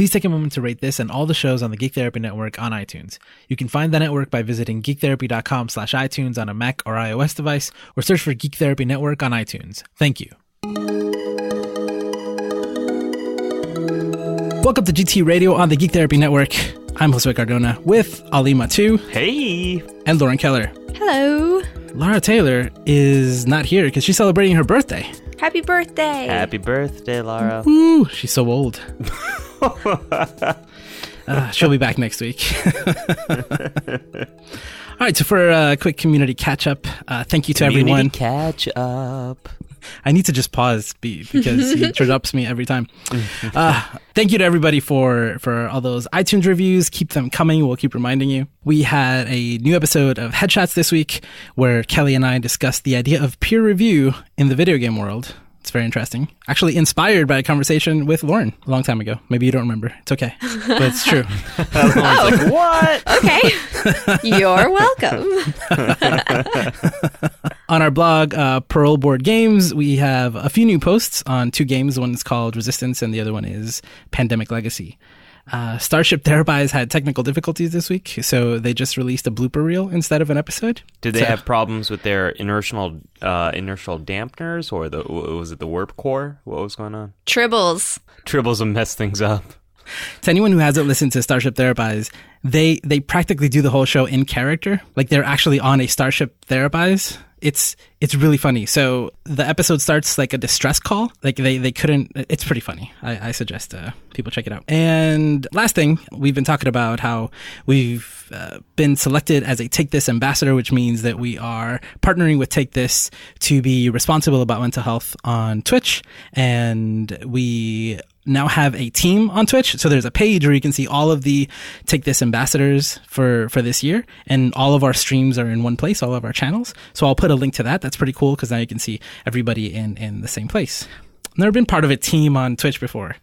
please take a moment to rate this and all the shows on the Geek Therapy Network on iTunes. You can find the network by visiting geektherapy.com slash iTunes on a Mac or iOS device, or search for Geek Therapy Network on iTunes. Thank you. Welcome to GT Radio on the Geek Therapy Network. I'm Josue Cardona with Ali Mattu Hey. and Lauren Keller. Hello. Lara Taylor is not here because she's celebrating her birthday. Happy birthday. Happy birthday, Lara. Ooh, she's so old. Uh, she'll be back next week. All right, so for a quick community catch up, uh, thank you to Community everyone. catch up. I need to just pause be, because he interrupts me every time. Uh, thank you to everybody for for all those iTunes reviews. Keep them coming. We'll keep reminding you. We had a new episode of Headshots this week where Kelly and I discussed the idea of peer review in the video game world. It's very interesting. Actually, inspired by a conversation with Lauren a long time ago. Maybe you don't remember. It's okay, but it's true. like, what? Okay. You're welcome. On our blog, uh, Pearl Board Games, we have a few new posts on two games. One is called Resistance, and the other one is Pandemic Legacy. Uh, Starship Therapy had technical difficulties this week, so they just released a blooper reel instead of an episode. Did they So- have problems with their inertial uh, inertial dampeners, or the was it the warp core? What was going on? Tribbles. Tribbles have messed things up. To anyone who hasn't listened to Starship Therapise, they they practically do the whole show in character, like they're actually on a Starship Therapise. It's it's really funny. So the episode starts like a distress call. Like they they couldn't. It's pretty funny. I, I suggest uh, people check it out. And last thing, we've been talking about how we've uh, been selected as a Take This ambassador, which means that we are partnering with Take This to be responsible about mental health on Twitch, and we now have a team on Twitch. So there's a page where you can see all of the Take This ambassadors for, for this year. And all of our streams are in one place, all of our channels. So I'll put a link to that. That's pretty cool because now you can see everybody in, in the same place. Never been part of a team on Twitch before.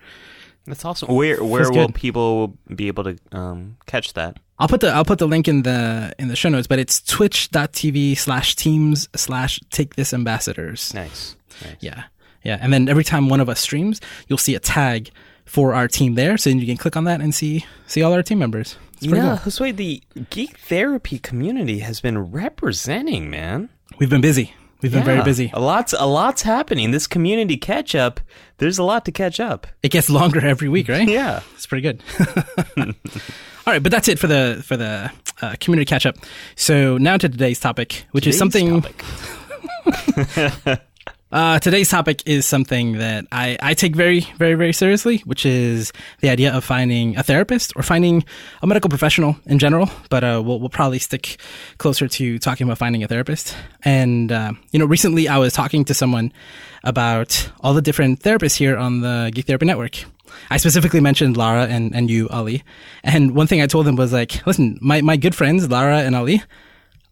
That's awesome. Where where will people be able to um, catch that? I'll put the I'll put the link in the in the show notes, but it's twitch.tv slash teams slash take this ambassadors. Nice. nice. Yeah. Yeah. And then every time one of us streams, you'll see a tag for our team there. So then you can click on that and see see all our team members. It's pretty Yeah, cool. Josue, the geek therapy community has been representing, man. We've been busy. We've been very busy. A lot's a lot's happening. This community catch up. There's a lot to catch up. It gets longer every week, right? Yeah. It's pretty good. All right, but that's it for the for the uh, community catch up. So now to today's topic, which is Today's something. Uh, today's topic is something that I, I take very, very, very seriously, which is the idea of finding a therapist or finding a medical professional in general. But uh, we'll, we'll probably stick closer to talking about finding a therapist. And, uh, you know, recently I was talking to someone about all the different therapists here on the Geek Therapy Network. I specifically mentioned Lara and, and you, Ali. And one thing I told them was like, listen, my, my good friends, Lara and Ali,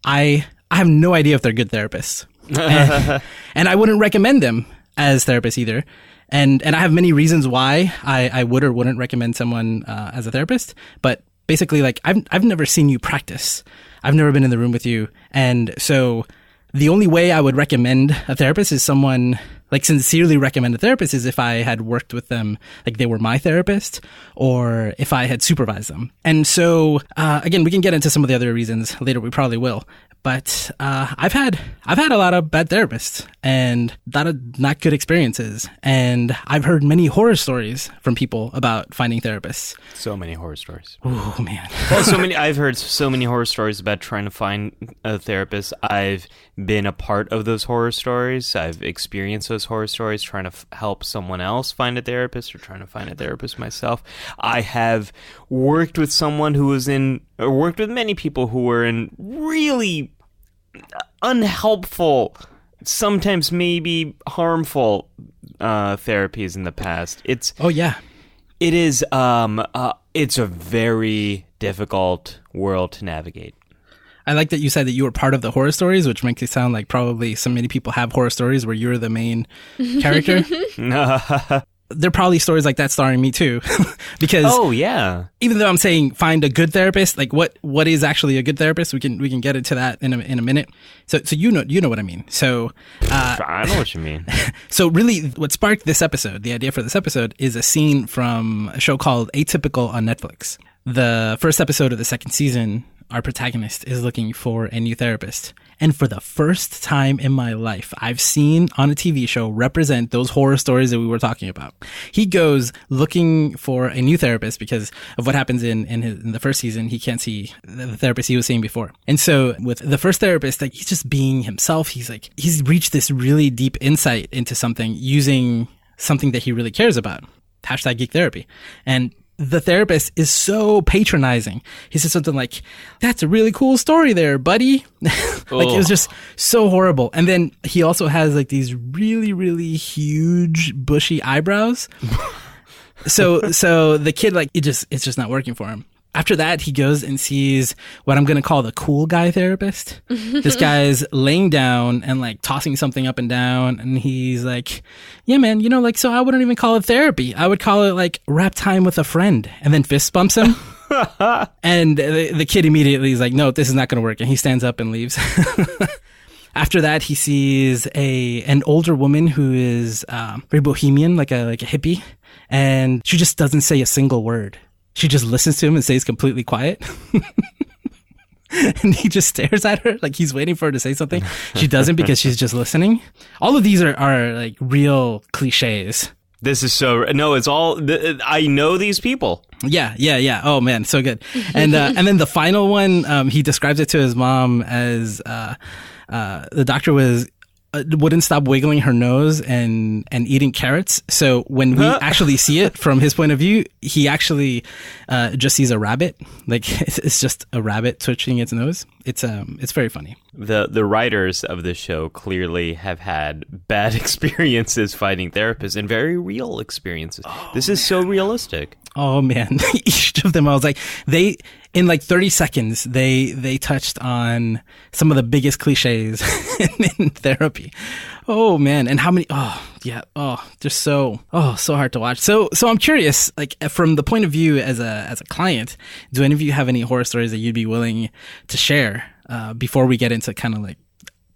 I, I have no idea if they're good therapists and, and I wouldn't recommend them as therapists either. And and I have many reasons why I, I would or wouldn't recommend someone uh, as a therapist. But basically, like I've I've never seen you practice. I've never been in the room with you, and so the only way I would recommend a therapist is someone like sincerely recommend a therapist is if I had worked with them, like they were my therapist, or if I had supervised them. And so, uh, again, we can get into some of the other reasons later. We probably will. But uh, I've had I've had a lot of bad therapists and a lot of not good experiences, and I've heard many horror stories from people about finding therapists. So many horror stories. Oh man, Well, so many. I've heard so many horror stories about trying to find a therapist. I've been a part of those horror stories. I've experienced those horror stories trying to f- help someone else find a therapist or trying to find a therapist myself. I have worked with someone who was in, or worked with many people who were in really unhelpful, sometimes maybe harmful uh, therapies in the past. It's oh yeah, it is um uh, it's a very difficult world to navigate. I like that you said that you were part of the horror stories, which makes it sound like probably so many people have horror stories where you're the main character. there are probably stories like that starring me too, because Oh yeah. even though I'm saying find a good therapist, like what what is actually a good therapist? We can we can get into that in a in a minute. So so you know you know what I mean. So uh, I know what you mean. so really, what sparked this episode, the idea for this episode, is a scene from a show called Atypical on Netflix. The first episode of the second season, our protagonist is looking for a new therapist. And for the first time in my life, I've seen on a TV show represent those horror stories that we were talking about. He goes looking for a new therapist because of what happens in, in, his, in the first season. He can't see the therapist he was seeing before. And so with the first therapist, like he's just being himself. He's like, he's reached this really deep insight into something using something that he really cares about. Hashtag geek therapy. And the therapist is so patronizing. He says something like, That's a really cool story there, buddy. like it was just so horrible. And then he also has like these really, really huge, bushy eyebrows. so so the kid like it just it's just not working for him. After that, he goes and sees what I'm going to call the cool guy therapist. this guy's laying down and like tossing something up and down. And he's like, yeah, man, you know, like, so I wouldn't even call it therapy. I would call it like rap time with a friend. And then fist bumps him. and the, the kid immediately is like, no, this is not going to work. And he stands up and leaves. After that, he sees a an older woman who is um, very bohemian, like a like a hippie, and she just doesn't say a single word. She just listens to him and stays completely quiet. and he just stares at her like he's waiting for her to say something. She doesn't because she's just listening. All of these are, are like real cliches. This is so no. It's all. th- I know these people. Yeah, yeah, yeah. Oh man, so good. And uh, and then the final one, um, he describes it to his mom as uh, uh, the doctor was uh, wouldn't stop wiggling her nose and and eating carrots. So when we actually see it from his point of view, he actually uh, just sees a rabbit. Like it's, it's just a rabbit twitching its nose. It's um it's very funny. the the writers of the show clearly have had bad experiences finding therapists and very real experiences. this is so realistic. Oh man, each of them I was like they in like 30 seconds they they touched on some of the biggest cliches in, therapy. Oh man, and how many oh yeah, oh just so oh so hard to watch. So so I'm curious like from the point of view as a as a client, do any of you have any horror stories that you'd be willing to share uh, before we get into kind of like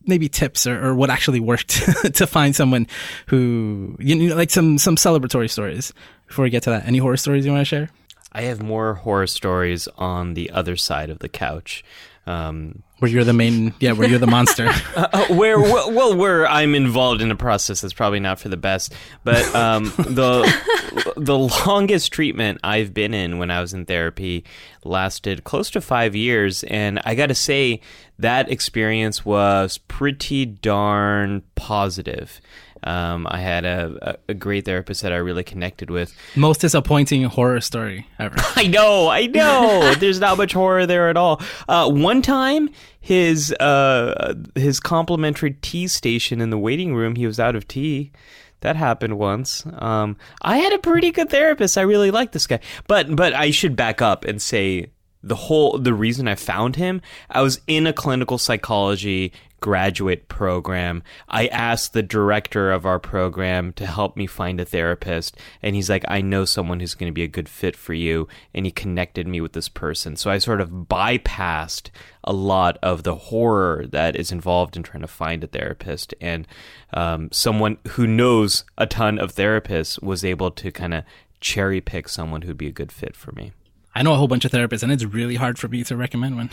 maybe tips or, or what actually worked to find someone who you know like some some celebratory stories before we get to that any horror stories you want to share I have more horror stories on the other side of the couch. Um, where you're the main yeah where you're the monster uh, where well, well, where I'm involved in a process that's probably not for the best. But um, the the longest treatment I've been in when I was in therapy lasted close to five years, and I got to say that experience was pretty darn positive. Um, I had a, a, great therapist that I really connected with. most disappointing horror story ever I know, I know. There's not much horror there at all. Uh, one time, his uh, his complimentary tea station in the waiting room, he was out of tea. That happened once. Um, I had a pretty good therapist. I really liked this guy. But but I should back up and say the whole the reason I found him, I was in a clinical psychology graduate program. I asked the director of our program to help me find a therapist and he's like, "I know someone who's going to be a good fit for you." And he connected me with this person. So I sort of bypassed a lot of the horror that is involved in trying to find a therapist and um, someone who knows a ton of therapists was able to kind of cherry pick someone who'd be a good fit for me. i know a whole bunch of therapists and it's really hard for me to recommend one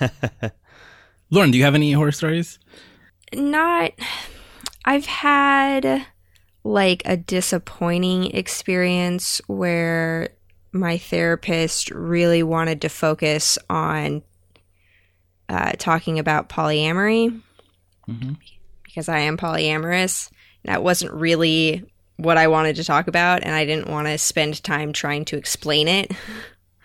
lauren do you have any horror stories Not. I've had like a disappointing experience where my therapist really wanted to focus on uh, talking about polyamory because I am polyamorous. That wasn't really what I wanted to talk about, and I didn't want to spend time trying to explain it.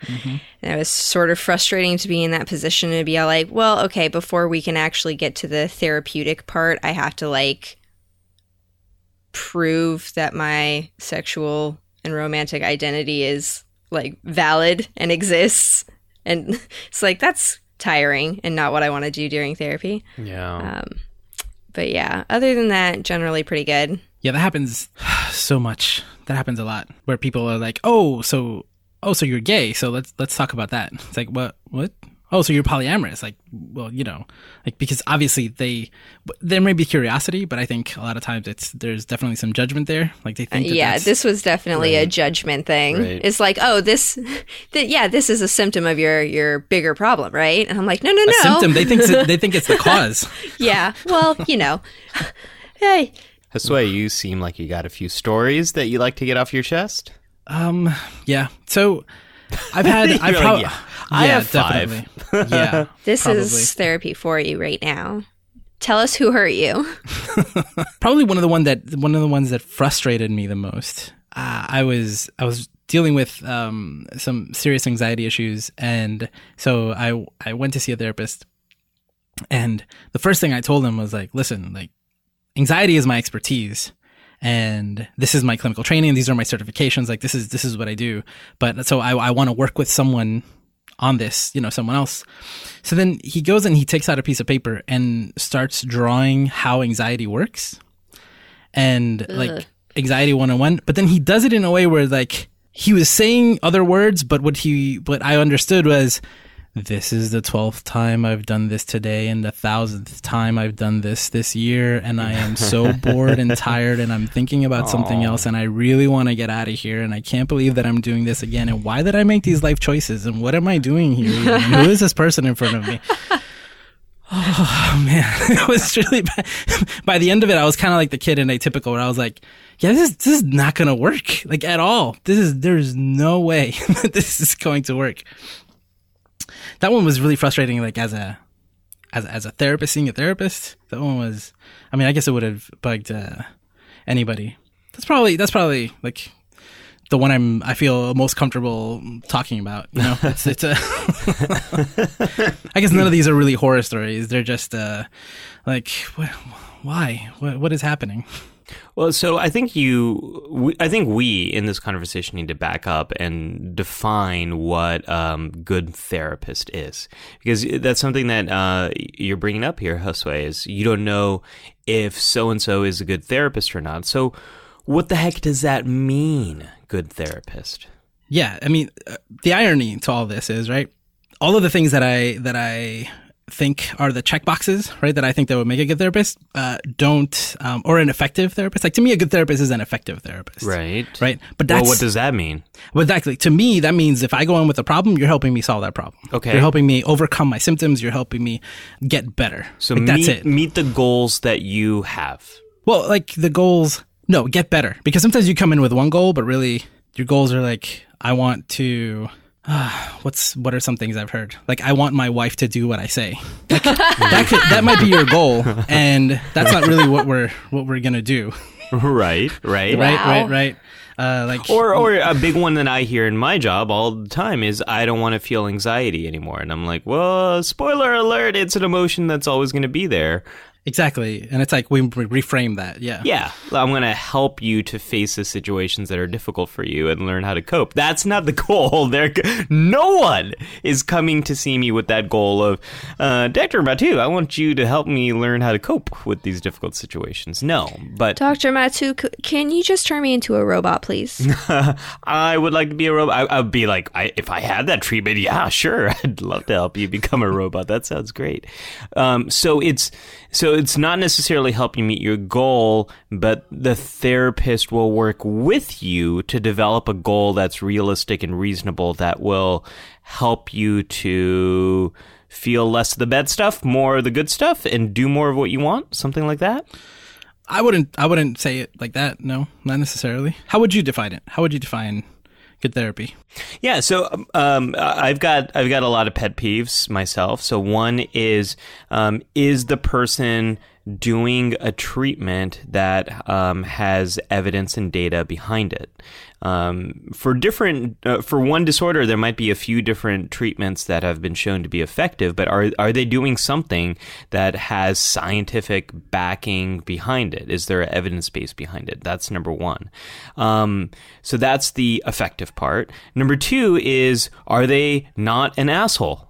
And it was sort of frustrating to be in that position and be all like, well, okay, before we can actually get to the therapeutic part, I have to like prove that my sexual and romantic identity is like valid and exists. And it's like, that's tiring and not what I want to do during therapy. Yeah. Um, but yeah, other than that, generally pretty good. yeah that happens so much that happens a lot where people are like, "Oh, so oh, so you're gay. So let's let's talk about that." It's like, "What? What? Oh, so you're polyamorous?" Like, well, you know, like because obviously they there may be curiosity, but I think a lot of times it's there's definitely some judgment there. Like they think, that yeah, that's- this was definitely a judgment thing. Right. It's like, oh, this, th- yeah, this is a symptom of your your bigger problem, right? And I'm like, no, no, a no, symptom. They think they think it's the cause. yeah, well, you know, hey, Josue, you seem like you got a few stories that you like to get off your chest. Um, yeah. So I've had, I've You're prob- like, yeah, I have five. Yeah, this probably. is therapy for you right now. Tell us who hurt you. probably one of the one that one of the ones that frustrated me the most. Uh, I was I was dealing with um, some serious anxiety issues, and so I I went to see a therapist. And the first thing I told him was like, "Listen, like anxiety is my expertise." And this is my clinical training. These are my certifications. Like this is this is what I do. But so I, I want to work with someone on this, you know, someone else. So then he goes and he takes out a piece of paper and starts drawing how anxiety works and like anxiety 101 but then he does it in a way where like he was saying other words but what he what i understood was this is the 12th time i've done this today and the thousandth time i've done this this year and i am so bored and tired and i'm thinking about something else and i really want to get out of here and i can't believe that i'm doing this again and why did i make these life choices and what am i doing here and who is this person in front of me Oh man, it was really bad. By the end of it, I was kind of like the kid in Atypical, where I was like, "Yeah, this is this is not gonna work, like at all. This is there's no way that this is going to work." That one was really frustrating. Like as a as as a therapist, seeing a therapist, that one was. I mean, I guess it would have bugged uh, anybody. That's probably that's probably like the one I'm I feel most comfortable talking about. You know, it's it's a. I guess none of these are really horror stories. They're just uh, like, wh- why? What is happening? Well, so I think you, we, I think we in this conversation need to back up and define what um, good therapist is, because that's something that uh, you're bringing up here, Josue. Is you don't know if so and so is a good therapist or not. So, what the heck does that mean, good therapist? Yeah, I mean, uh, the irony to all this is right. All of the things that I that I think are the check boxes, right? That I think that would make a good therapist, uh, don't, um, or an effective therapist. Like to me, a good therapist is an effective therapist, Right. Right, but Well, what does that mean? Well, exactly. To me, that means if I go in with a problem, you're helping me solve that problem. Okay. You're helping me overcome my symptoms. You're helping me get better. So like, meet, that's it. meet the goals that you have. Well, like the goals, no, get better. Because sometimes you come in with one goal, but really your goals are like, I want to. Uh, what's what are some things I've heard? Like I want my wife to do what I say. That could, that, could, that might be your goal, and that's not really what we're what we're gonna do. right. Right. Right, Wow. right, right. Uh, like Or, or a big one that I hear in my job all the time is I don't want to feel anxiety anymore, and I'm like, well, spoiler alert, it's an emotion that's always going to be there. Exactly, and it's like we re- reframe that. Yeah, Yeah, I'm going to help you to face the situations that are difficult for you and learn how to cope. That's not the goal. There, no one is coming to see me with that goal of, uh, Dr. Mattu, I want you to help me learn how to cope with these difficult situations. No, but Dr. Mattu, c- can you just turn me into a robot, please? I would like to be a robot. I, I'd be like, I, if I had that treatment, yeah, sure, I'd love to help you become a robot. That sounds great. Um, so it's so it's not necessarily help you meet your goal, but the therapist will work with you to develop a goal that's realistic and reasonable that will help you to feel less of the bad stuff, more of the good stuff, and do more of what you want. Something like that. I wouldn't. I wouldn't say it like that. No, not necessarily. How would you define it? How would you define good therapy? Yeah, so um, um, I've got I've got a lot of pet peeves myself. So one is um, is the person doing a treatment that um, has evidence and data behind it. Um, for different uh, for one disorder, there might be a few different treatments that have been shown to be effective, but are are they doing something that has scientific backing behind it? Is there evidence base behind it? That's number one. Um, so that's the effective part. Number two is are they not an asshole?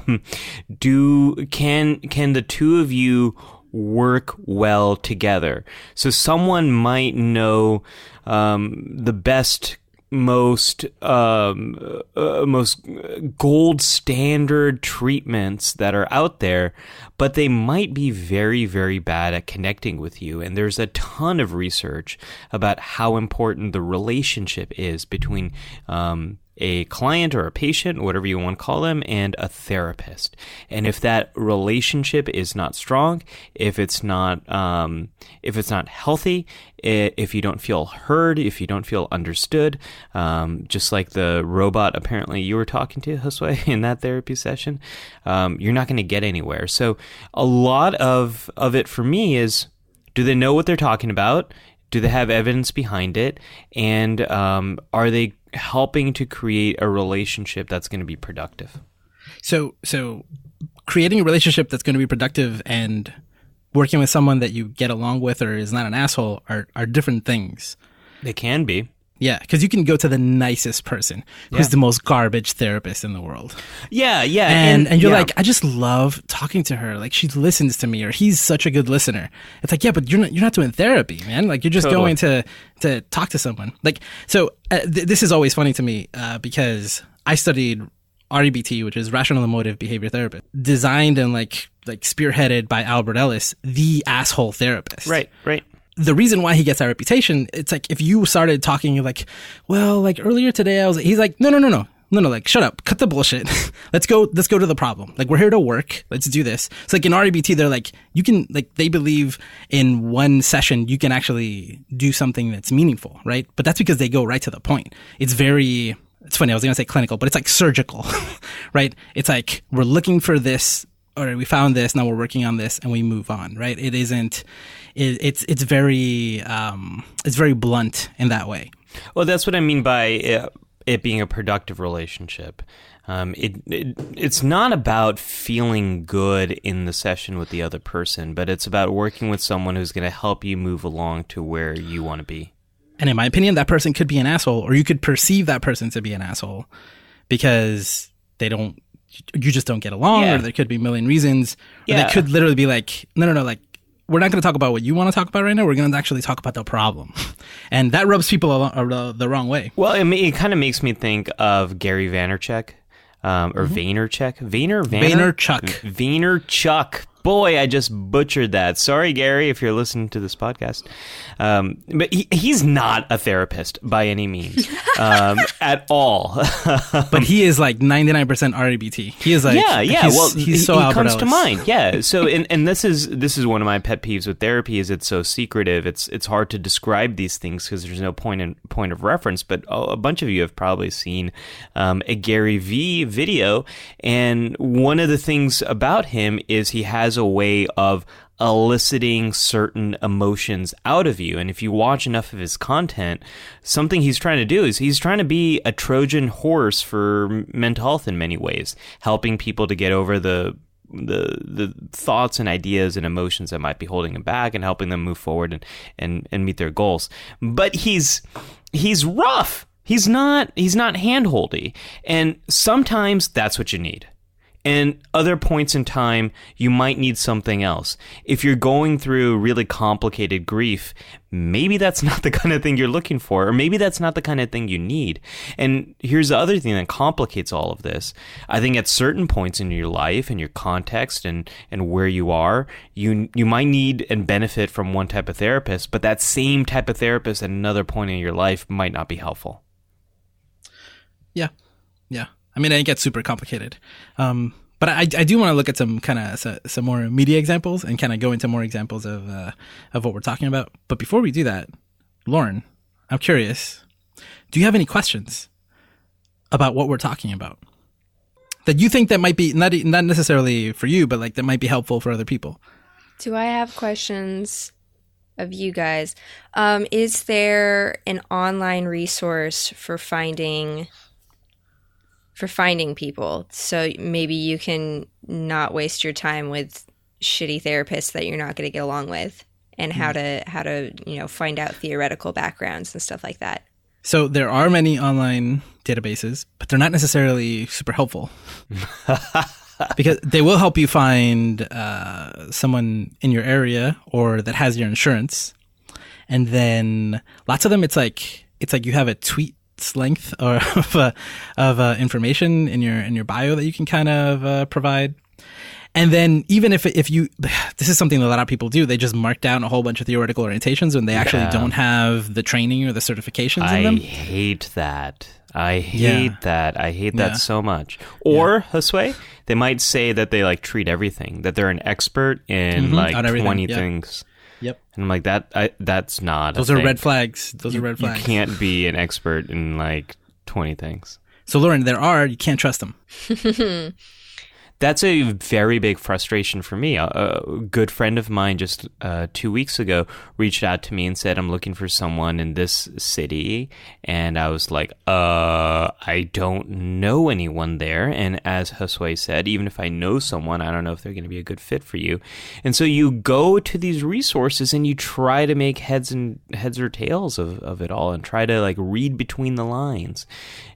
Do can can the two of you work well together. So someone might know um, the best most um, uh, most gold standard treatments that are out there, but they might be very very bad at connecting with you. And there's a ton of research about how important the relationship is between um, a client or a patient, whatever you want to call them, and a therapist. And if that relationship is not strong, if it's not um, if it's not healthy, if you don't feel heard, if you don't feel understood, um, just like the robot apparently you were talking to, Josue, in that therapy session, um, you're not going to get anywhere. So a lot of of it for me is do they know what they're talking about? Do they have evidence behind it? And um, are they helping to create a relationship that's going to be productive? So, so creating a relationship that's going to be productive and working with someone that you get along with or is not an asshole are, are different things. They can be. Yeah, because you can go to the nicest person who's Yeah. the most garbage therapist in the world, Yeah, yeah, and and, you're yeah. like, I just love talking to her. Like she listens to me, or he's such a good listener. It's like, yeah, but you're not you're not doing therapy, man. Like you're just Totally. going to to talk to someone. Like so, uh, th- this is always funny to me uh, because I studied REBT, which is rational emotive behavior therapy, designed and like like spearheaded by Albert Ellis, the asshole therapist right, right. The reason why he gets that reputation, it's like if you started talking you're like, well, like earlier today, I was, he's like, no, no, no, no, no, no, like shut up, cut the bullshit. let's go, let's go to the problem. Like we're here to work. Let's do this. It's like in REBT, they're like, you can, like they believe in one session, you can actually do something that's meaningful, right? But that's because they go right to the point. It's very, it's funny. I was going to say clinical, but it's like surgical, right? It's like we're looking for this or we found this now we're working on this and we move on right it isn't it, it's it's very um it's very blunt in that way Well, that's what I mean by uh, it being a productive relationship. Um, it, it it's not about feeling good in the session with the other person, but it's about working with someone who's going to help you move along to where you want to be. and in my opinion that person could be an asshole or you could perceive that person to be an asshole because they don't you just don't get along Yeah. or there could be a million reasons or Yeah. they could literally be like no no no like we're not going to talk about what you want to talk about right now we're going to actually talk about the problem and that rubs people uh, the wrong way Well, it, it kind of makes me think of Gary Vaynerchuk. Um, or Vaynerchuk, Vayner, Vayner, Vaynerchuk. Vaynerchuk. Boy, I just butchered that. Sorry, Gary, if you're listening to this podcast. Um, but he, he's not a therapist by any means, um, at all. but he is like 99% REBT he is like yeah, yeah. he's, well, he's so he Albert comes to mind. Yeah. So, and, and this is this is one of my pet peeves with therapy is it's so secretive. It's it's hard to describe these things because there's no point in point of reference. But oh, a bunch of you have probably seen um, a Gary V video, and one of the things about him is he has a way of eliciting certain emotions out of you. And if you watch enough of his content, something he's trying to do is he's trying to be a Trojan horse for mental health in many ways, helping people to get over the the the thoughts and ideas and emotions that might be holding them back and helping them move forward and and, and meet their goals. But he's he's rough. He's not he's not handholdy. And sometimes that's what you need. And other points in time, you might need something else. If you're going through really complicated grief, maybe that's not the kind of thing you're looking for, or maybe that's not the kind of thing you need. And here's the other thing that complicates all of this. I think at certain points in your life and your context and, and where you are, you you might need and benefit from one type of therapist, but that same type of therapist at another point in your life might not be helpful. Yeah, yeah. I mean, it gets super complicated. Um, but I, I do want to look at some kind of some, some more media examples and kind of go into more examples of uh, of what we're talking about. But before we do that, Lauren, I'm curious. Do you have any questions about what we're talking about that you think that might be not not necessarily for you, but like that might be helpful for other people? Do I have questions of you guys? Um, is there an online resource for finding for finding people? So maybe you can not waste your time with shitty therapists that you're not going to get along with, and how to how to you know find out theoretical backgrounds and stuff like that. So there are many online databases, but they're not necessarily super helpful. because they will help you find uh, someone in your area or that has your insurance, and then lots of them it's like it's like you have a tweet's length or of uh, of uh, information in your in your bio that you can kind of uh, provide. And then even if if you this is something that a lot of people do, they just mark down a whole bunch of theoretical orientations when they actually don't have the training or the certifications in I them. hate that. I Yeah. hate that. I hate that Yeah. so much. Or Josue, they might say that they like treat everything, that they're an expert in Mhm, like twenty yeah. things. Yep. And I'm like that. I, that's not. a Those are thing. red flags. Those You, are red flags. you can't be an expert in like twenty things. So Lauren, there are you can't trust them. That's a very big frustration for me. A, a good friend of mine just uh, two weeks ago reached out to me and said, I'm looking for someone in this city. And I was like, uh, I don't know anyone there. And as Josue said, even if I know someone, I don't know if they're going to be a good fit for you. And so you go to these resources and you try to make heads and heads or tails of, of it all and try to like read between the lines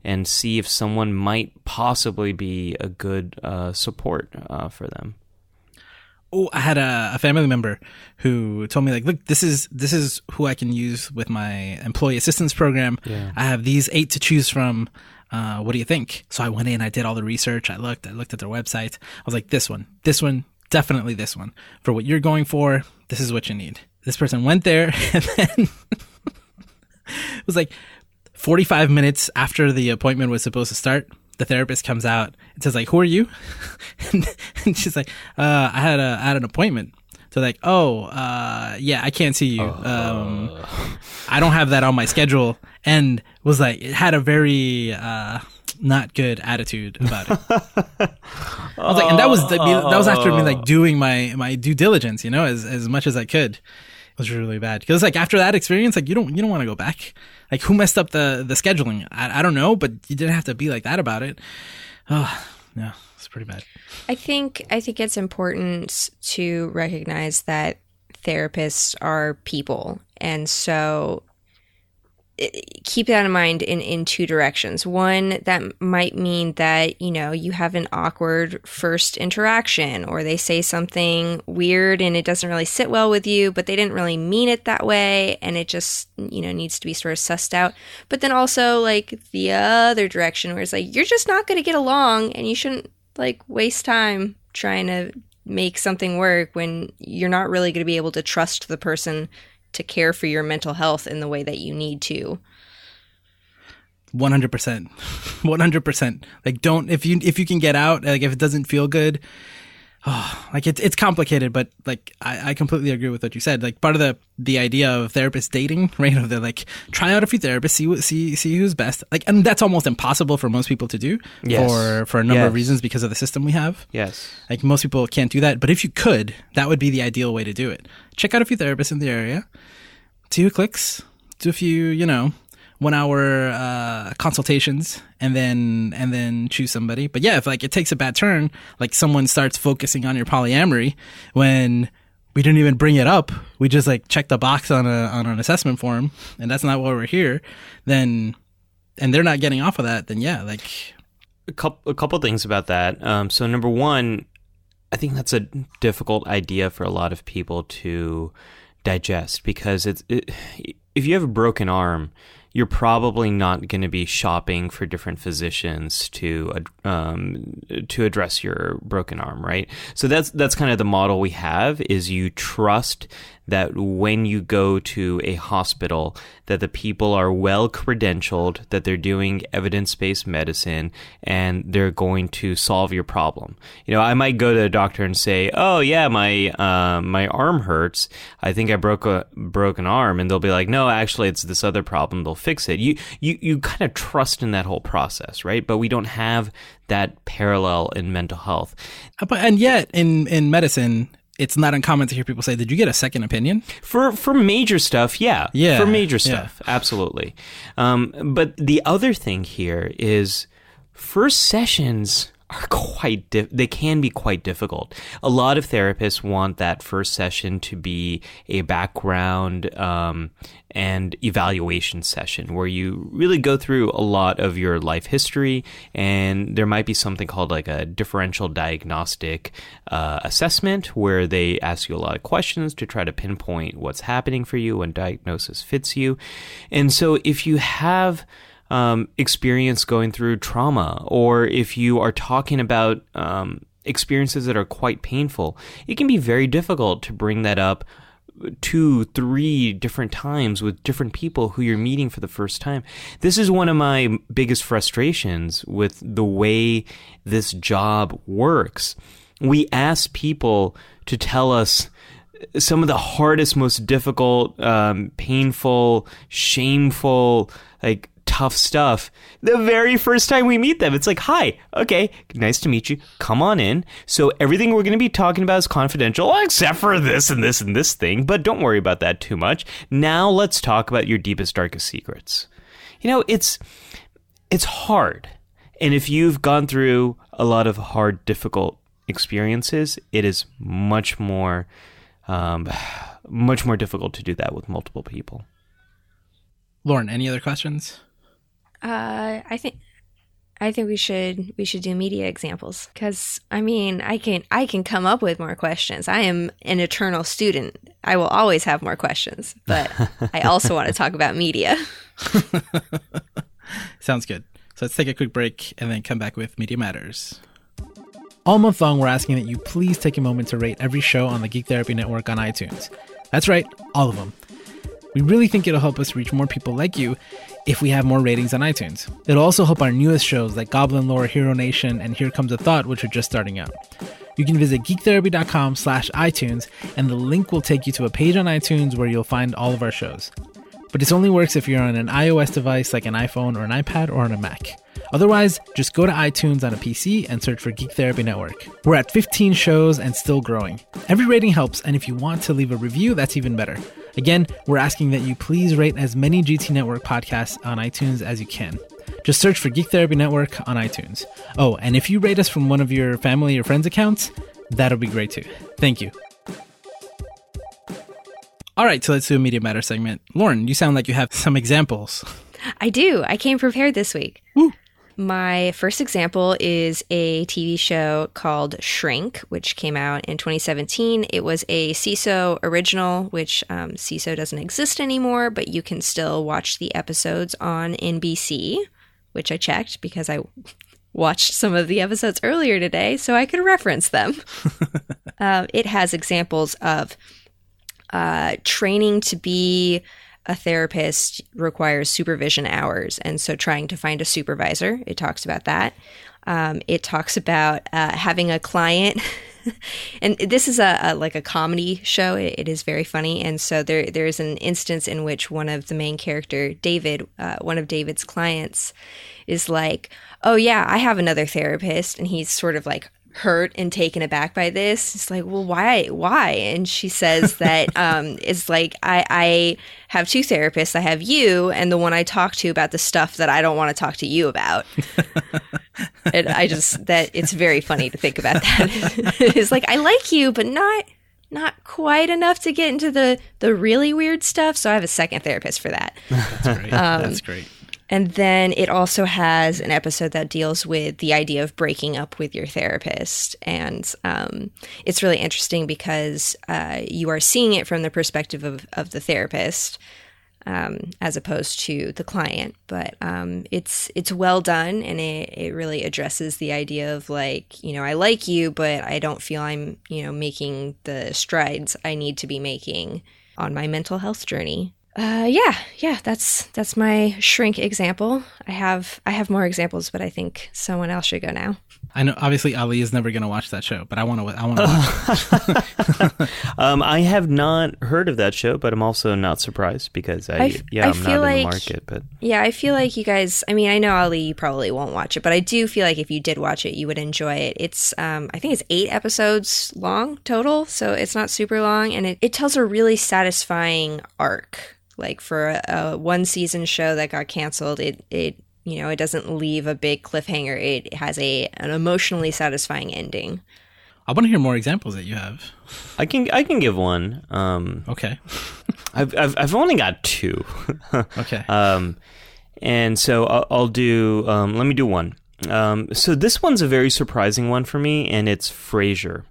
and see if someone might possibly be a good uh, support uh, for them. Oh, I had a, a family member who told me like, look, this is this is who I can use with my employee assistance program. Yeah. I have these eight to choose from. Uh, what do you think? So I went in, I did all the research, I looked, I looked at their website. I was like, this one, this one, definitely this one for what you're going for. This is what you need. This person went there, and then it was like 45 minutes after the appointment was supposed to start. The therapist comes out and says like, "Who are you?" and, and she's like, uh, "I had a I had an appointment." So like, "Oh, uh, yeah, I can't see you. Um, I don't have that on my schedule." And was like, it had a very uh, not good attitude about it. I was like, and that was that was after me like doing my my due diligence, you know, as as much as I could. Was really bad because like after that experience, like you don't you don't want to go back. Like who messed up the the scheduling? I, I don't know, but you didn't have to be like that about it. Oh, yeah, it's pretty bad. I think I think it's important to recognize that therapists are people, and so keep that in mind in in two directions. One that might mean that you know you have an awkward first interaction, or they say something weird and it doesn't really sit well with you, but they didn't really mean it that way, and it just you know needs to be sort of sussed out. But then also like the other direction, where it's like you're just not going to get along, and you shouldn't like waste time trying to make something work when you're not really going to be able to trust the person to care for your mental health in the way that you need to. One hundred percent, one hundred percent. Like, don't if you if you can get out, like if it doesn't feel good, oh, like it's it's complicated. But like I, I completely agree with what you said. Like part of the the idea of therapist dating, right? Of the like try out a few therapists, see what see see who's best. Like, and that's almost impossible for most people to do Yes. for for a number of reasons because of the system we have. Yes. Like most people can't do that, but if you could, that would be the ideal way to do it. Check out a few therapists in the area, see who clicks, do a few, you know, one hour uh, consultations, and then and then choose somebody. But yeah, if like it takes a bad turn, like someone starts focusing on your polyamory when we didn't even bring it up, we just like checked the box on a on an assessment form, and that's not why we're here. Then, and they're not getting off of that. Then yeah, like a couple a couple things about that. Um, so number one, I think that's a difficult idea for a lot of people to digest because it's it, if you have a broken arm, you're probably not going to be shopping for different physicians to um, to address your broken arm, right? So that's that's kind of the model we have is you trust that when you go to a hospital that the people are well credentialed that they're doing evidence-based medicine and they're going to solve your problem. You know i might go to a doctor and say oh yeah my uh, my arm hurts. I think i broke a broken arm and they'll be like no actually it's this other problem. They'll fix it. You you you kind of trust in that whole process right? But we don't have that parallel in mental health. But and yet in in medicine, it's not uncommon to hear people say, "Did you get a second opinion?" For for major stuff, yeah. Yeah, For major yeah. stuff, absolutely. Um, but the other thing here is first sessions are quite di- they can be quite difficult. A lot of therapists want that first session to be a background um, and evaluation session where you really go through a lot of your life history, and there might be something called like a differential diagnostic uh, assessment where they ask you a lot of questions to try to pinpoint what's happening for you when diagnosis fits you. And so if you have um, experience going through trauma, or if you are talking about um, experiences that are quite painful, it can be very difficult to bring that up two, three different times with different people who you're meeting for the first time. This is one of my biggest frustrations with the way this job works. We ask people to tell us some of the hardest, most difficult, um, painful, shameful, like tough stuff the very first time we meet them. It's like, hi, okay, nice to meet you. Come on in. So everything we're going to be talking about is confidential, except for this and this and this thing, but don't worry about that too much. Now let's talk about your deepest, darkest secrets. You know, it's, it's hard. And if you've gone through a lot of hard, difficult experiences, it is much more, um, much more difficult to do that with multiple people. Lauren, any other questions? Uh, I think I think we should we should do media examples because I mean I can I can come up with more questions. I am an eternal student. I will always have more questions, but I also want to talk about media. Sounds good. So let's take a quick break and then come back with Media Matters. All month long, we're asking that you please take a moment to rate every show on the Geek Therapy Network on iTunes. That's right, all of them. We really think it'll help us reach more people like you if we have more ratings on iTunes. It'll also help our newest shows like Goblin Lore, Hero Nation, and Here Comes a Thought, which are just starting out. You can visit geektherapy.com slash iTunes, and the link will take you to a page on iTunes where you'll find all of our shows. But this only works if you're on an iOS device like an iPhone or an iPad or on a Mac. Otherwise, just go to iTunes on a PC and search for Geek Therapy Network. We're at 15 shows and still growing. Every rating helps, and if you want to leave a review, that's even better. Again, we're asking that you please rate as many GT Network podcasts on iTunes as you can. Just search for Geek Therapy Network on iTunes. Oh, and if you rate us from one of your family or friends' accounts, that'll be great too. Thank you. All right, so let's do a Media Matter segment. Lauren, you sound like you have some examples. I do. I came prepared this week. Woo. My first example is a TV show called Shrink, which came out in 2017. It was a Seeso original, which um, Seeso doesn't exist anymore, but you can still watch the episodes on NBC, which I checked because I watched some of the episodes earlier today so I could reference them. uh, it has examples of uh, training to be a therapist requires supervision hours. And so trying to find a supervisor, it talks about that. Um, it talks about uh, having a client. and this is a, a, like a comedy show. It, it is very funny, and so there there is an instance in which one of the main character, David, uh, one of David's clients, is like, "Oh yeah, I have another therapist," and he's sort of like hurt and taken aback by this. It's like, well, why? Why? And she says that um, it's like I, I have two therapists. I have you and the one I talk to about the stuff that I don't want to talk to you about. and I just that it's very funny to think about that. it's like I like you, but not not quite enough to get into the the really weird stuff. So I have a second therapist for that. That's great. Um, That's great. And then it also has an episode that deals with the idea of breaking up with your therapist. And um, it's really interesting because uh, you are seeing it from the perspective of, of the therapist. Um, as opposed to the client, but um, it's it's well done and it, it really addresses the idea of like you know I like you, but I don't feel I'm you know making the strides I need to be making on my mental health journey uh, yeah, yeah, that's that's my shrink example. I have I have more examples, but I think someone else should go now. I know obviously Ali is never going to watch that show, but I want to I want to watch. um, I have not heard of that show, but I'm also not surprised because I, I yeah, I am not like, in the market, but Yeah, I feel like you guys I mean, I know Ali you probably won't watch it, but I do feel like if you did watch it, you would enjoy it. It's um I think it's 8 episodes long total, so it's not super long and it, it tells a really satisfying arc like for a, a one season show that got canceled, it it you know, it doesn't leave a big cliffhanger. It has a an emotionally satisfying ending. I want to hear more examples that you have. I can I can give one. Um, Okay. I've, I've I've only got two. Okay. Um, and so I'll, I'll do. Um, let me do one. Um, so this one's a very surprising one for me, and it's Frasier.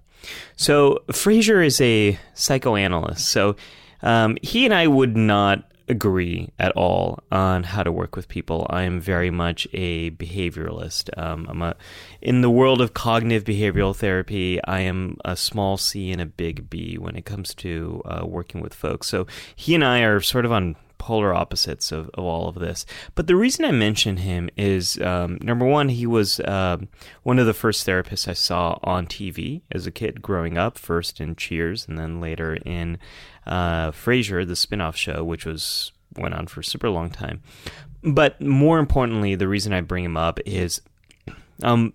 So Frasier is a psychoanalyst. So um, he and I would not agree at all on how to work with people. I am very much a behavioralist. Um, I'm a in the world of cognitive behavioral therapy. I am a small C and a big B when it comes to uh, working with folks. So he and I are sort of on polar opposites of, of all of this. But the reason I mention him is um, number one, he was um one of the first therapists I saw on TV as a kid growing up, first in Cheers and then later in uh, Frasier, the spin off show, which was went on for a super long time. But more importantly, the reason I bring him up is um,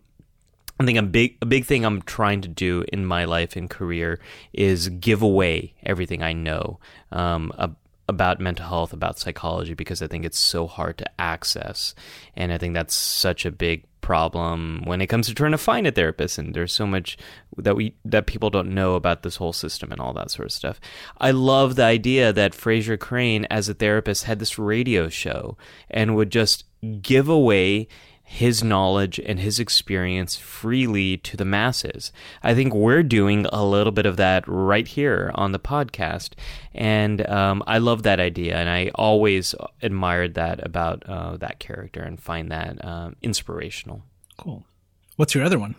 I think a big a big thing I'm trying to do in my life and career is give away everything I know um, ab- about mental health, about psychology, because I think it's so hard to access, and I think that's such a big problem when it comes to trying to find a therapist. And there's so much that we that people don't know about this whole system and all that sort of stuff. I love the idea that Frasier Crane, as a therapist, had this radio show and would just give away his knowledge and his experience freely to the masses. I think we're doing a little bit of that right here on the podcast. And um, I love that idea. And I always admired that about uh, that character and find that um, inspirational. cool. What's your other one?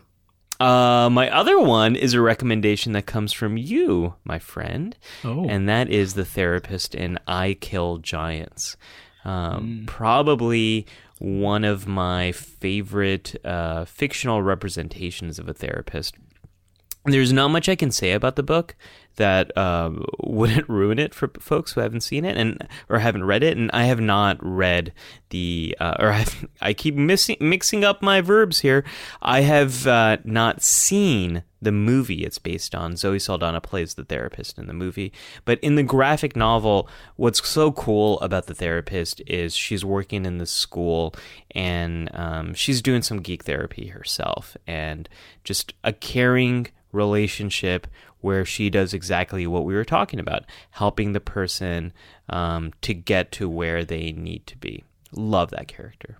Uh, my other one is a recommendation that comes from you, my friend, Oh. and that is the therapist in I Kill Giants. Um, Probably one of my favorite uh, fictional representations of a therapist. There's not much I can say about the book that um, wouldn't ruin it for folks who haven't seen it and or haven't read it. And I have not read the uh, or I've, I keep missing, mixing up my verbs here. I have uh, not seen the movie it's based on. Zoe Saldana plays the therapist in the movie, but in the graphic novel, what's so cool about the therapist is she's working in the school and um, she's doing some geek therapy herself, and just a caring relationship where she does exactly what we were talking about, helping the person um, to get to where they need to be. Love that character.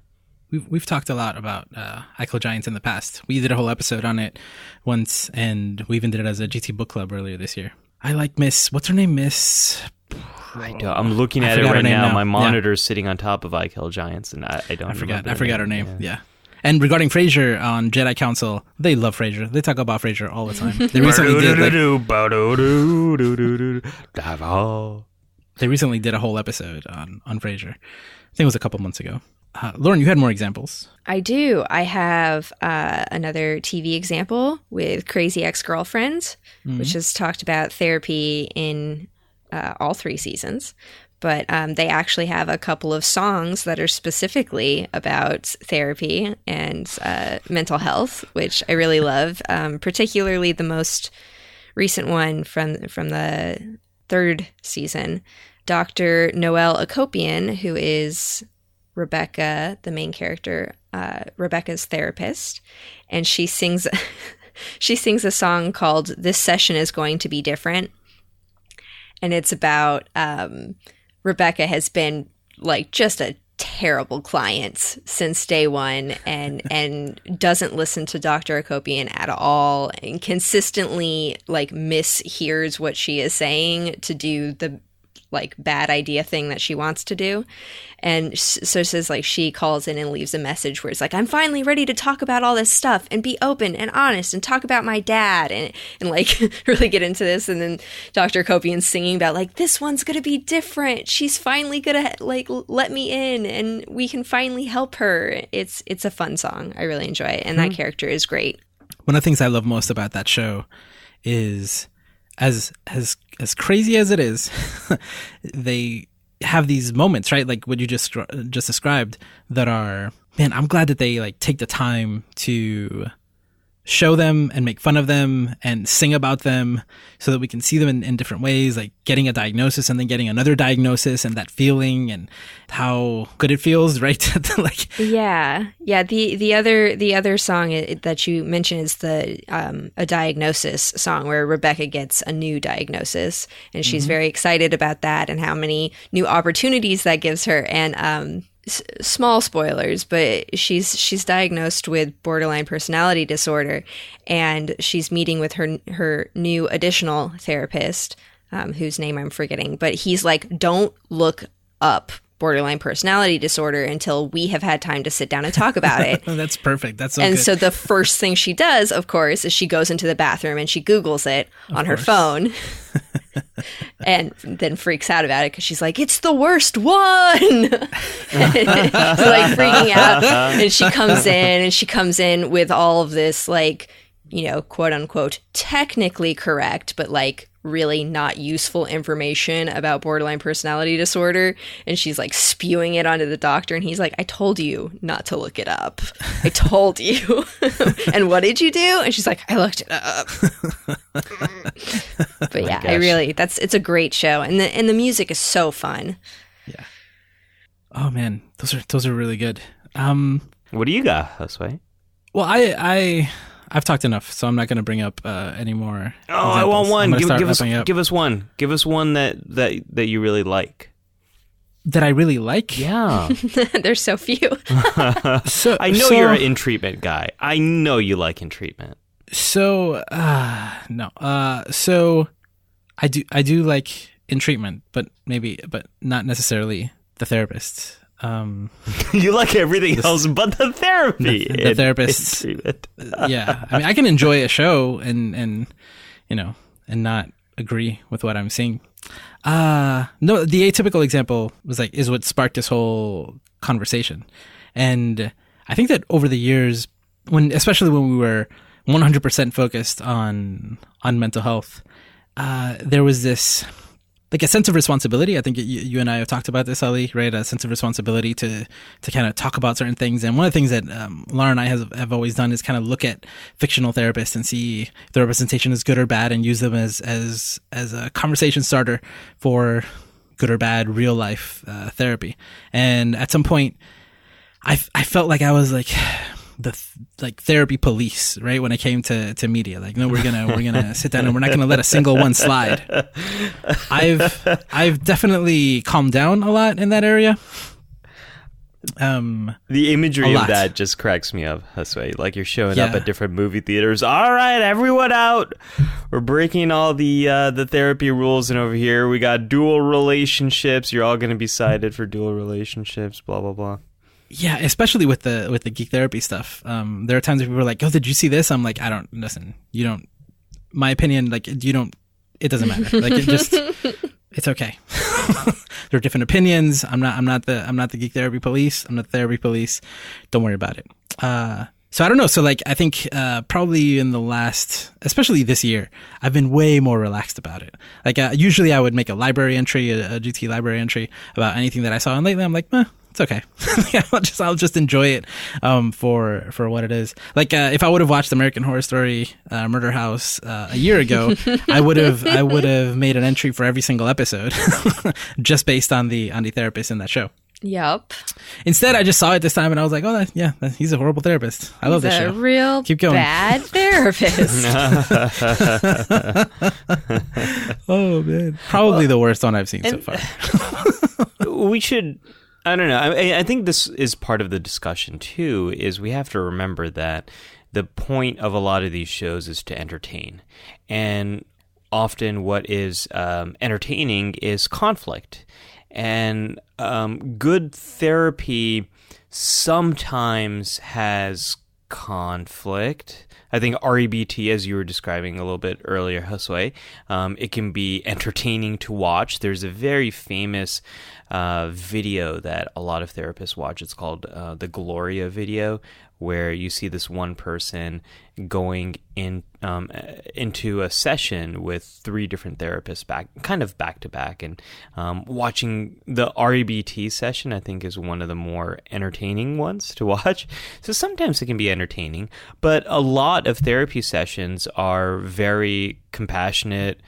We've we've talked a lot about uh, Giants in the past. We did a whole episode on it once, and we even did it as a GT book club earlier this year. I like Miss. What's her name? Miss. I don't, I'm looking at it right now. now. My Yeah. monitor's sitting on top of I Kill Giants, and I, I don't. I forgot. I forgot her name. Yeah. Yeah. And regarding Frasier on Jedi Council, they love Frasier. They talk about Frasier all the time. They recently did like they recently did a whole episode on on Frasier. I think it was a couple months ago. Uh, Lauren, you had more examples. I do. I have uh, another TV example with Crazy Ex Girlfriends, which has talked about therapy in uh, all three seasons. But um, they actually have a couple of songs that are specifically about therapy and uh, mental health, which I really love. Um, particularly the most recent one from from the third season. Dr. Noelle Akopian, who is Rebecca, the main character, uh, Rebecca's therapist, and she sings she sings a song called "This Session Is Going to Be Different," and it's about um, Rebecca has been like just a terrible client since day one and and doesn't listen to Dr. Akopian at all and consistently like mishears what she is saying to do the like bad idea thing that she wants to do. And so it says like she calls in and leaves a message where it's like i'm finally ready to talk about all this stuff and be open and honest and talk about my dad. And and like really get into this. And then dr copian's singing about like this one's gonna be different. She's finally gonna like let me in and we can finally help her. It's it's a fun song. I really enjoy it. And that mm-hmm. character is great. One of the things I love most about that show is as as as crazy as it is, they have these moments, right? Like what you just just described that are man, I'm glad that they like take the time to show them and make fun of them and sing about them so that we can see them in, in, different ways, like getting a diagnosis and then getting another diagnosis and that feeling and how good it feels, right? like yeah, yeah. The the other the other song that you mentioned is the um, a diagnosis song where Rebecca gets a new diagnosis and she's mm-hmm. very excited about that and how many new opportunities that gives her and um, s- small spoilers, but she's she's diagnosed with borderline personality disorder, and she's meeting with her her new additional therapist, um, whose name I'm forgetting. But he's like, "Don't look up borderline personality disorder until we have had time to sit down and talk about it. That's perfect. That's so and good. so the first thing she does, of course, is she goes into the bathroom and she Googles it of on course. her phone. and then freaks out about it because she's like, "It's the worst one." like freaking out, and she comes in and she comes in with all of this like you know, quote unquote, technically correct, but like really not useful information about borderline personality disorder. And she's like spewing it onto the doctor. And he's like, I told you not to look it up. I told you. and what did you do? And she's like, I looked it up. but yeah, I really, that's, it's a great show. And the, and the music is so fun. Yeah. Oh man, those are, those are really good. Um, what do you got, Josue? Well, I, I, I've talked enough, so I'm not going to bring up uh, any more. Oh, examples. I want one. Give, give us, give us one. Give us one that that that you really like. That I really like. Yeah, there's so few. so I know so, you're an in treatment guy. I know you like in treatment. So uh, no, uh, so I do I do like in treatment, but maybe but not necessarily the therapist. Um, you like everything this, else but the therapy. The, the therapist. yeah, I mean, I can enjoy a show and and you know and not agree with what I'm seeing. Uh no, the atypical example was like is what sparked this whole conversation, and I think that over the years, when especially when we were 100% focused on on mental health, uh, there was this like a sense of responsibility. I think you, you, and I have talked about this, Ali, right? A sense of responsibility to to kind of talk about certain things. And one of the things that um, Lara and I has, have always done is kind of look at fictional therapists and see if the representation is good or bad, and use them as as as a conversation starter for good or bad real life uh, therapy. And at some point, I I felt like I was like the like therapy police, right? When it came to to media, like no, we're gonna we're gonna sit down and we're not gonna let a single one slide. I've I've definitely calmed down a lot in that area. Um, the imagery of that just cracks me up. Josue. Like you're showing yeah. up at different movie theaters. All right, everyone out. We're breaking all the uh, the therapy rules, and over here we got dual relationships. You're all going to be cited for dual relationships. Blah blah blah yeah, especially with the with the geek therapy stuff. Um, there are times where people are like, "Oh, did you see this?" I'm like, "I don't listen. You don't. My opinion, like, you don't. It doesn't matter. Like, it just, it's okay. there are different opinions. I'm not. I'm not the. I'm not the geek therapy police. I'm not the therapy police. Don't worry about it. Uh, so I don't know. So like, I think uh, probably in the last, especially this year, I've been way more relaxed about it. Like, uh, usually I would make a library entry, a, a GT library entry about anything that I saw, and lately I'm like, eh, it's okay. I'll just I'll just enjoy it um, for for what it is. Like uh, if I would have watched American Horror Story uh, Murder House uh, a year ago, I would have I would have made an entry for every single episode, just based on the on the therapist in that show. Yep. Instead, I just saw it this time, and I was like, "Oh, that, yeah, that, he's a horrible therapist. I he's love this a show. Real keep going. Bad therapist. oh man, probably well, the worst one I've seen so far. we should I don't know. I, I think this is part of the discussion too. Is we have to remember that the point of a lot of these shows is to entertain, and often what is um, entertaining is conflict, and um, good therapy sometimes has conflict. I think REBT, as you were describing a little bit earlier, Josue, um, it can be entertaining to watch. There's a very famous uh, video that a lot of therapists watch. It's called uh, the Gloria video, where you see this one person going in um, into a session with three different therapists back, kind of back to back, and um, watching the REBT session. I think is one of the more entertaining ones to watch. So sometimes it can be entertaining, but a lot of therapy sessions are very compassionate,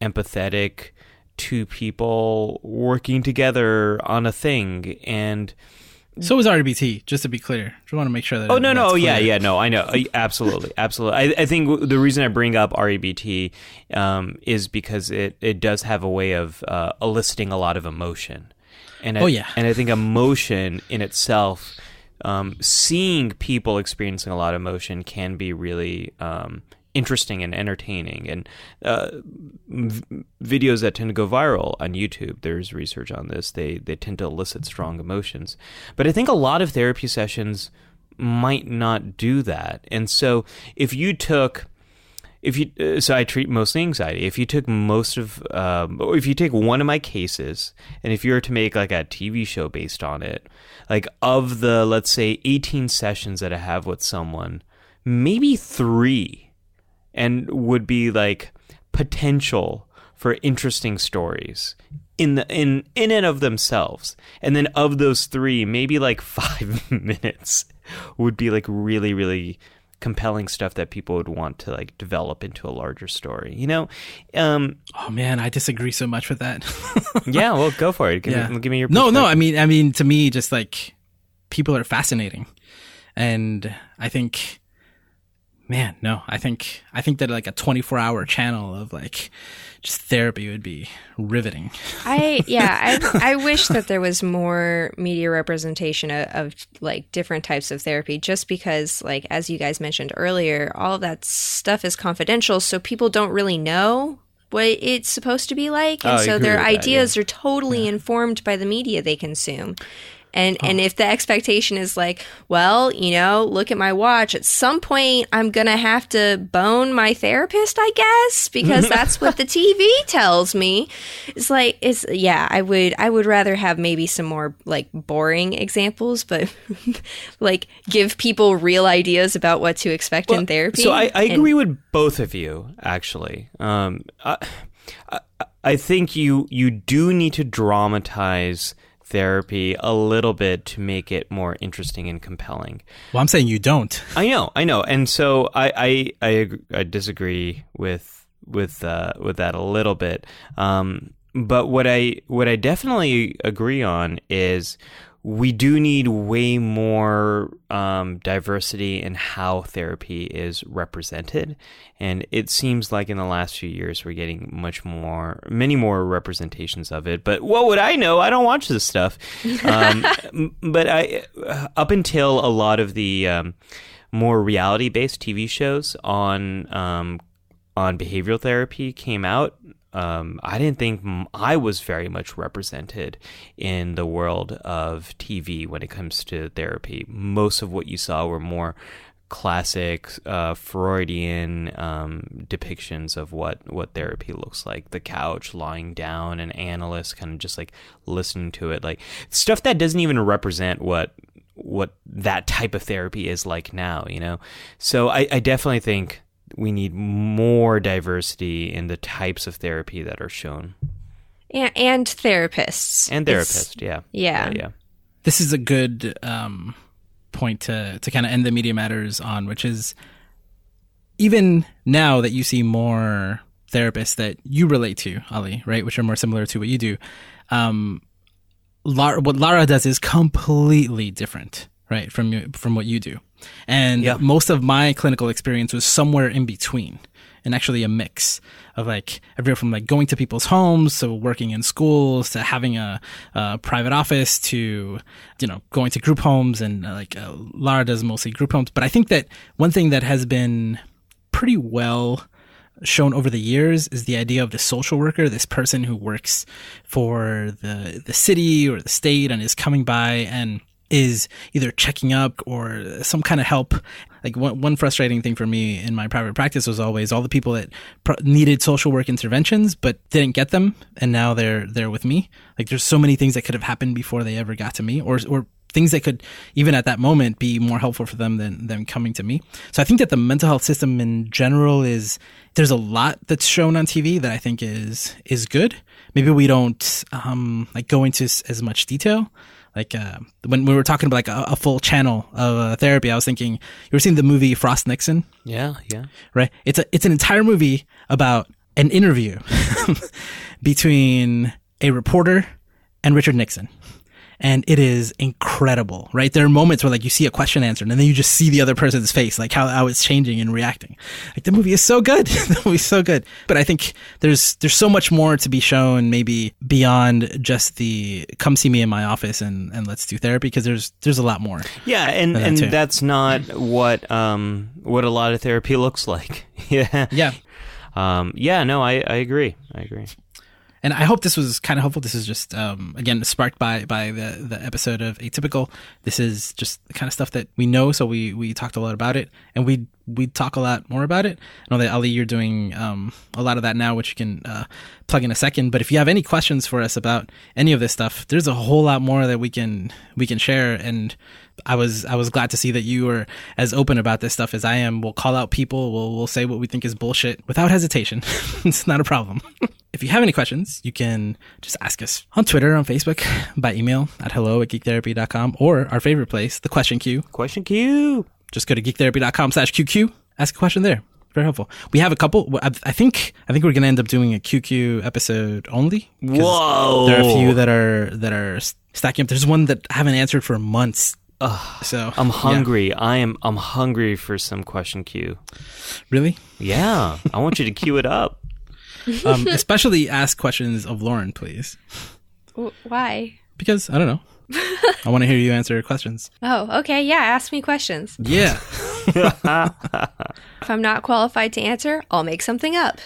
empathetic two people working together on a thing and so is RBT, just to be clear. Just want to make sure that. Oh no, no, that's yeah, yeah, no, I know, absolutely, absolutely. I, I think the reason I bring up REBT um, is because it it does have a way of uh, eliciting a lot of emotion, and I, Oh, yeah. and I think emotion in itself, um, seeing people experiencing a lot of emotion can be really um, interesting and entertaining. And uh, v- videos that tend to go viral on YouTube, there's research on this. They they tend to elicit strong emotions, but I think a lot of therapy sessions might not do that. And so if you took if you uh, so I treat mostly anxiety. If you took most of, um, if you take one of my cases, and if you were to make like a TV show based on it, like of the let's say eighteen sessions that I have with someone, maybe three, and would be like potential for interesting stories in the in in and of themselves. And then of those three, maybe like five minutes would be like really really compelling stuff that people would want to like develop into a larger story. You know, um, Oh man, I disagree so much with that. yeah. Well, go for it. Give, yeah. me, give me your no, no. I mean, I mean, to me, just like people are fascinating, and I think, man, no, I think, I think that like a twenty-four hour channel of like just therapy would be riveting. I yeah, I I wish that there was more media representation of, of like different types of therapy just because like as you guys mentioned earlier, all of that stuff is confidential so people don't really know what it's supposed to be like and Oh, so their with that, ideas are totally informed by the media they consume. And and if the expectation is like, well, you know, look at my watch. At some point, I'm gonna have to bone my therapist, I guess, because that's what the TV tells me. It's like it's yeah. I would I would rather have maybe some more like boring examples, but like give people real ideas about what to expect in therapy. So I, I And- agree with both of you, actually. Um, I, I, I think you you do need to dramatize therapy a little bit to make it more interesting and compelling. Well, I'm saying you don't. I know, I know, and so I I I, I disagree with with uh, with that a little bit. Um, but what I what I definitely agree on is we do need way more um, diversity in how therapy is represented, and it seems like in the last few years we're getting much more, many more representations of it. But what would I know? I don't watch this stuff. Um, but I, up until a lot of the um, more reality-based TV shows on um, on behavioral therapy came out, um, I didn't think I was very much represented in the world of TV when it comes to therapy. Most of what you saw were more classic uh, Freudian um, depictions of what, what therapy looks like. The couch, lying down, an analyst kind of just like listening to it, like stuff that doesn't even represent what what that type of therapy is like now. You know, so I, I definitely think we need more diversity in the types of therapy that are shown and, and therapists and It's- therapists. Yeah, yeah. yeah. This is a good um, point to to kind of end the media matters on, which is even now that you see more therapists that you relate to, Ali, right, which are more similar to what you do. Um, Lara, what Lara does is completely different, right, from you, from what you do. And Yeah. most of my clinical experience was somewhere in between, and actually a mix of like everywhere from like going to people's homes, so working in schools, to having a, a private office, to you know going to group homes, and uh, like uh, Lara does mostly group homes. But I think that one thing that has been pretty well shown over the years is the idea of the social worker, this person who works for the the city or the state and is coming by and is either checking up or some kind of help. Like one, one frustrating thing for me in my private practice was always all the people that needed social work interventions but didn't get them, and now they're they're with me. Like there's so many things that could have happened before they ever got to me, or or things that could even at that moment be more helpful for them than than coming to me. So I think that the mental health system in general is there's a lot that's shown on TV that I think is is good. Maybe we don't um, like go into as much detail. Like uh, when we were talking about like a, a full channel of uh, therapy, I was thinking you were seeing the movie Frost Nixon, Yeah, yeah. right? It's a it's an entire movie about an interview between a reporter and Richard Nixon. And it is incredible, right? There are moments where like you see a question answered and then you just see the other person's face, like how, how it's changing and reacting. Like the movie is so good. the movie's so good. But I think there's, there's so much more to be shown maybe beyond just the come see me in my office and, and let's do therapy because there's, there's a lot more. Yeah, and that and too. that's not what um what a lot of therapy looks like. yeah. Yeah. Um yeah, no, I I agree. I agree. And I hope this was kind of helpful. This is just um, again sparked by by the the episode of Atypical. This is just the kind of stuff that we know, so we we talked a lot about it, and we we talk a lot more about it. I know that Ali, you're doing um, a lot of that now, which you can uh, plug in a second. But if you have any questions for us about any of this stuff, there's a whole lot more that we can we can share and. I was I was glad to see that you were as open about this stuff as I am. We'll call out people. We'll we'll say what we think is bullshit without hesitation. it's not a problem. if you have any questions, you can just ask us on Twitter, on Facebook, by email at hello at geektherapy.com or our favorite place, the question queue. Question Q. Just go to geektherapy.com slash QQ. Ask a question there. Very helpful. We have a couple. I I think I think we're gonna end up doing a QQ episode only. Whoa. There are a few that are that are stacking up. There's one that I haven't answered for months. so I'm yeah. hungry. I am I'm hungry for some question queue. Really? Yeah. I want you to queue it up. Um, especially ask questions of Lauren, please, W- Why? because I don't know. I want to hear you answer questions. Oh, okay. Yeah, ask me questions. Yeah. If I'm not qualified to answer, I'll make something up.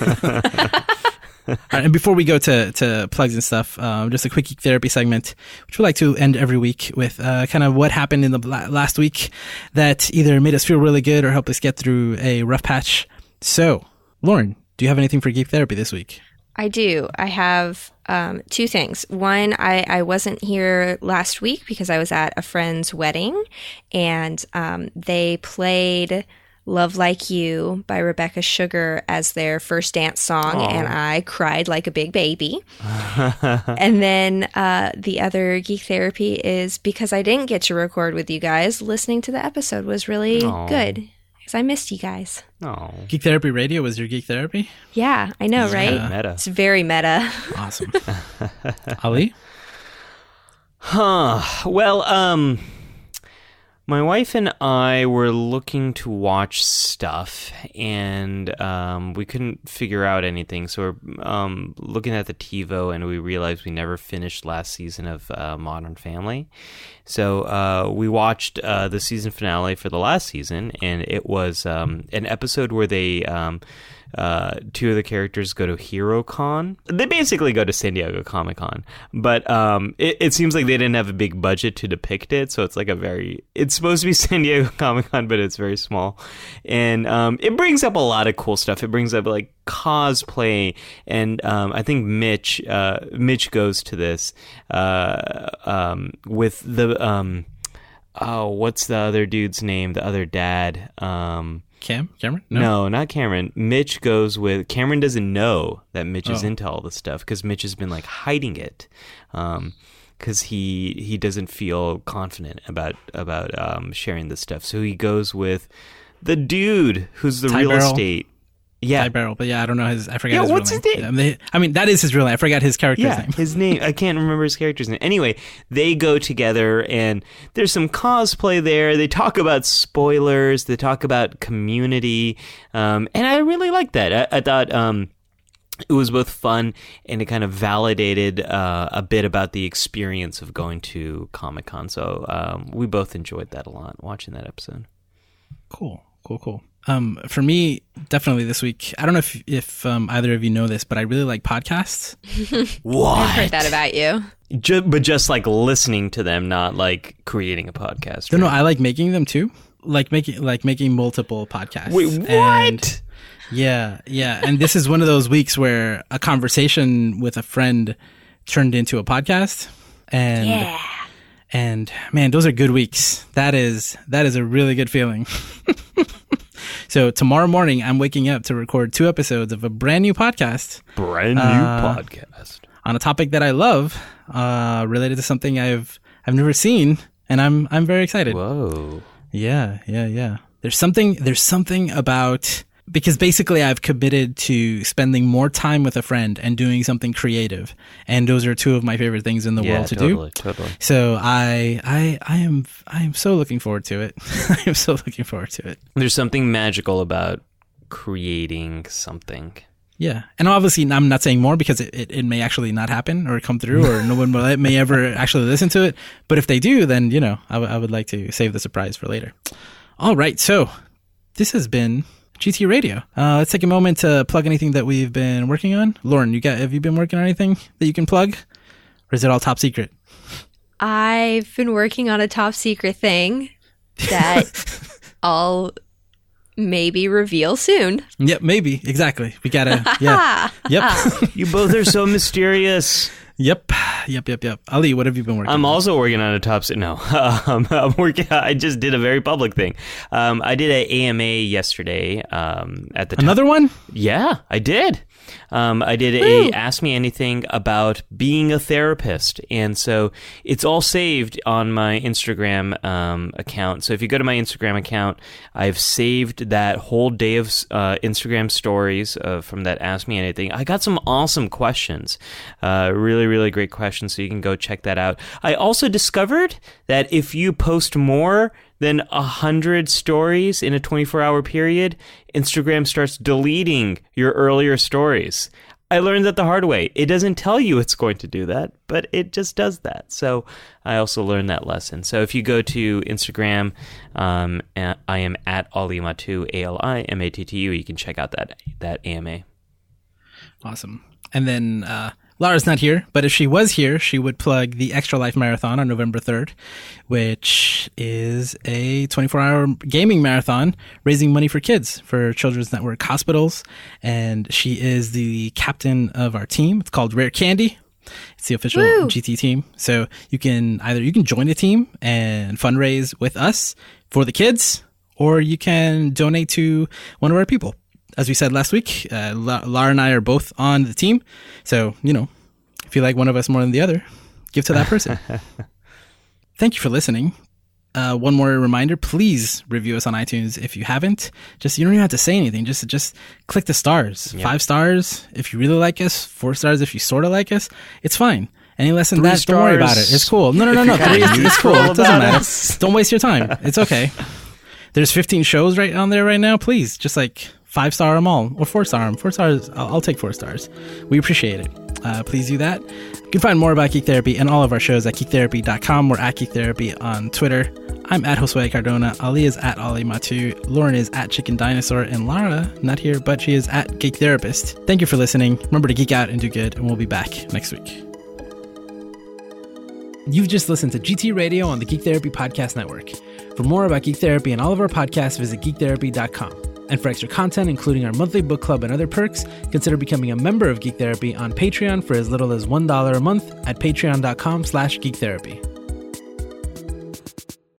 All right, and before we go to, to plugs and stuff, um, just a quick geek therapy segment, which we like to end every week with uh, kind of what happened in the la- last week that either made us feel really good or helped us get through a rough patch. So, Lauren, do you have anything for geek therapy this week? I do. I have um, two things. One, I, I wasn't here last week because I was at a friend's wedding and um, they played Love Like You by Rebecca Sugar as their first dance song, and I cried like a big baby. and then uh, the other geek therapy is because I didn't get to record with you guys, listening to the episode was really Aw. good because I missed you guys. Oh. Geek Therapy Radio was your geek therapy? Yeah, I know, right? Meta. It's very meta. Awesome. Ali? Huh. Well, um my wife and I were looking to watch stuff and um, we couldn't figure out anything. So we're um, looking at the TiVo and we realized we never finished last season of uh, Modern Family. So uh, we watched uh, the season finale for the last season and it was um, an episode where they. Uh, two of the characters go to HeroCon. They basically go to San Diego Comic Con, but um, it, it seems like they didn't have a big budget to depict it, so it's like a very. It's supposed to be San Diego Comic Con, but it's very small, and um, it brings up a lot of cool stuff. It brings up like cosplay, and um, I think Mitch uh, Mitch goes to this uh, um, with the um, oh, what's the other dude's name? The other dad. Um, Cam? Cameron? no. not Cameron. Mitch goes with Cameron doesn't know that Mitch is Oh. into all this stuff because Mitch has been like hiding it, because he he doesn't feel confident about about um, sharing this stuff. So he goes with the dude who's the Ty real Burrell? estate. Yeah, Ty Burrell, but yeah, I don't know his. I forgot Yeah, his what's his name. name? I mean, I mean, that is his real name. I forgot his character's yeah, name. his name. I can't remember his character's name. Anyway, they go together, and there's some cosplay there. They talk about spoilers. They talk about community, um, and I really like that. I, I thought. Um, it was both fun and it kind of validated uh, a bit about the experience of going to Comic Con. So um, we both enjoyed that a lot watching that episode. Cool, cool, cool. Um, for me, definitely this week. I don't know if if um, either of you know this, but I really like podcasts. What? I've heard that about you. Ju- but just like listening to them, not like creating a podcast. No, no. I like making them too. Like making like making multiple podcasts. Wait, what? And yeah, yeah. And this is one of those weeks where a conversation with a friend turned into a podcast. And Yeah. And man, those are good weeks. That is that is a really good feeling. so tomorrow morning, I'm waking up to record two episodes of a brand new podcast Brand new Uh, podcast. on a topic that I love, uh, related to something I've I've never seen, and I'm I'm very excited. Whoa. Yeah, yeah, yeah. There's something there's something about because basically I've committed to spending more time with a friend and doing something creative. And those are two of my favorite things in the yeah, world to totally, do. totally. So I I I am I am so looking forward to it. I am so looking forward to it. There's something magical about creating something. Yeah. And obviously I'm not saying more because it, it, it may actually not happen or come through or no one will, may ever actually listen to it. But if they do, then, you know, I, w- I would like to save the surprise for later. All right. So this has been GT Radio. Uh, let's take a moment to plug anything that we've been working on. Lauren, you got, have you been working on anything that you can plug or is it all top secret? I've been working on a top secret thing that I'll maybe reveal soon. Yep. Maybe. Exactly. We gotta, yeah. Yep. You both are so mysterious. Yep. Yep. Yep. Yep. Ali, what have you been working on? I'm on? also working on a top. No, um, I'm working. I just did a very public thing. Um, I did a AMA yesterday. Um, at the top- Another one? Yeah, I did. Um, I did a Ask Me Anything about being a therapist. And so it's all saved on my Instagram um, account. So if you go to my Instagram account, I've saved that whole day of uh, Instagram stories uh, from that Ask Me Anything. I got some awesome questions. Uh, really, really great questions. So you can go check that out. I also discovered that if you post more, than a hundred stories in a 24 hour period, Instagram starts deleting your earlier stories. I learned that the hard way. It doesn't tell you it's going to do that, but it just does that. So I also learned that lesson. So if you go to Instagram, um, I am at Ali AliMattu, A L I M A T T U. You can check out that that AMA. Awesome. And then uh, Lara's not here, but if she was here, she would plug the Extra Life Marathon on November 3rd, which is a 24 hour gaming marathon raising money for kids for Children's Network hospitals. And she is the captain of our team. It's called Rare Candy. It's the official Woo! GT team. So you can either you can join the team and fundraise with us for the kids, or you can donate to one of our people. As we said last week, uh, Lara and I are both on the team. So, you know, if you like one of us more than the other, give to that person. Thank you for listening. Uh, one more reminder, please review us on iTunes if you haven't. Just you don't even have to say anything. Just just click the stars. Five stars if you really like us. Four stars if you sort of like us. It's fine. Any less than Three that, don't worry about it. It's cool. No, no, no, no. Three is it's cool. It doesn't matter. us. Don't waste your time. It's okay. There's 15 shows right on there right now. Please, just like five star them all or four star them. Four stars. I'll, I'll take four stars. We appreciate it. Uh, please do that. You can find more about Geek Therapy and all of our shows at geektherapy.com. We're at Geek Therapy on Twitter. I'm at Josue Cardona. Ali is at Ali Mattu. Lauren is at Chicken Dinosaur. And Lara, not here, but she is at Geek Therapist. Thank you for listening. Remember to geek out and do good, and we'll be back next week. You've just listened to GT Radio on the Geek Therapy Podcast Network. For more about Geek Therapy and all of our podcasts, visit geektherapy.com. And for extra content, including our monthly book club and other perks, consider becoming a member of Geek Therapy on Patreon for as little as $1 a month at patreon.com slash geektherapy.